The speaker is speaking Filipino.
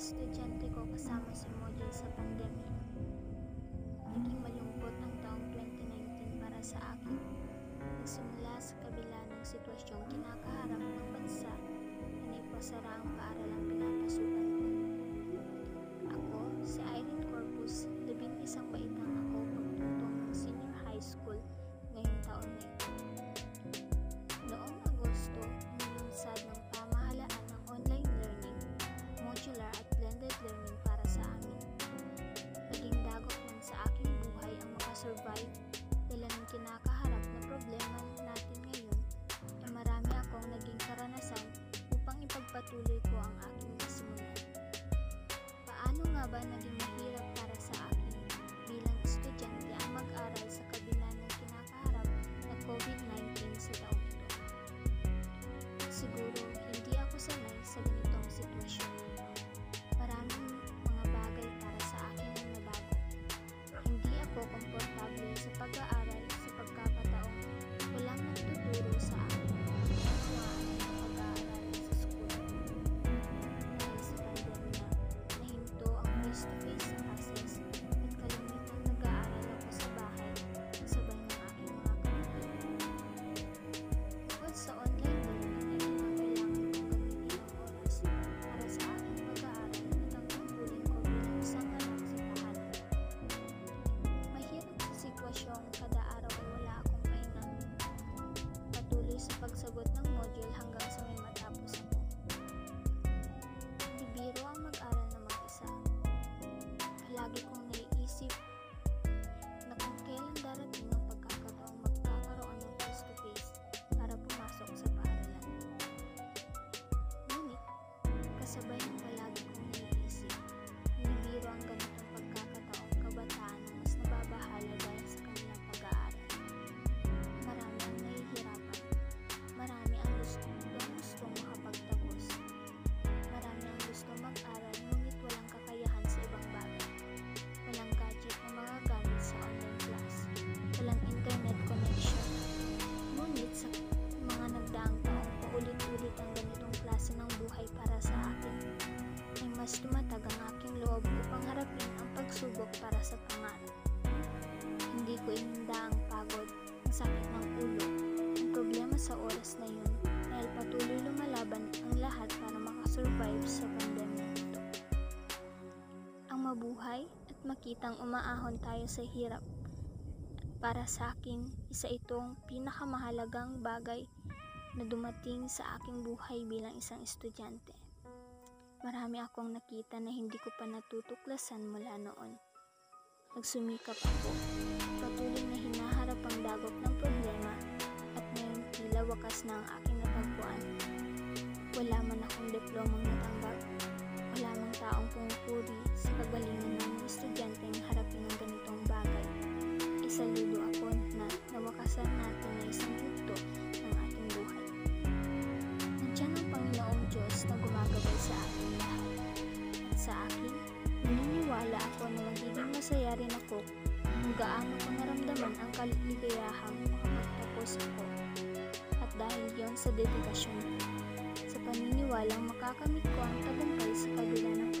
estudyante ko kasama si module sa pandemya. Naging malungkot ang taong 2019 para sa akin. Nagsimula sa kabila ng sitwasyong kinakaharap ng bansa na ipasara ang dala ng kinakaharap na problema natin ngayon na marami akong naging karanasan upang ipagpatuloy ko ang aking nasimulan. Paano nga ba naging mas tumatag ang aking loob upang harapin ang pagsubok para sa pangarap. Hindi ko ininda ang pagod, ang sakit ng ulo, ang problema sa oras na yun dahil patuloy lumalaban ang lahat para makasurvive sa pandemya ito. Ang mabuhay at makitang umaahon tayo sa hirap. Para sa akin, isa itong pinakamahalagang bagay na dumating sa aking buhay bilang isang estudyante. Marami akong nakita na hindi ko pa natutuklasan mula noon. Nagsumikap ako. Patuloy na hinaharap ang dagok ng problema at ngayon tila wakas na ang aking natagpuan. Wala man akong diplomang natanggap. Wala mang taong pumupuri akin, naniniwala ako na magiging masaya rin ako kung gaano ko naramdaman ang kaligayahang makapagtapos ako. At dahil yon sa dedikasyon ko, sa paniniwalang makakamit ko ang tagumpay sa kabila ng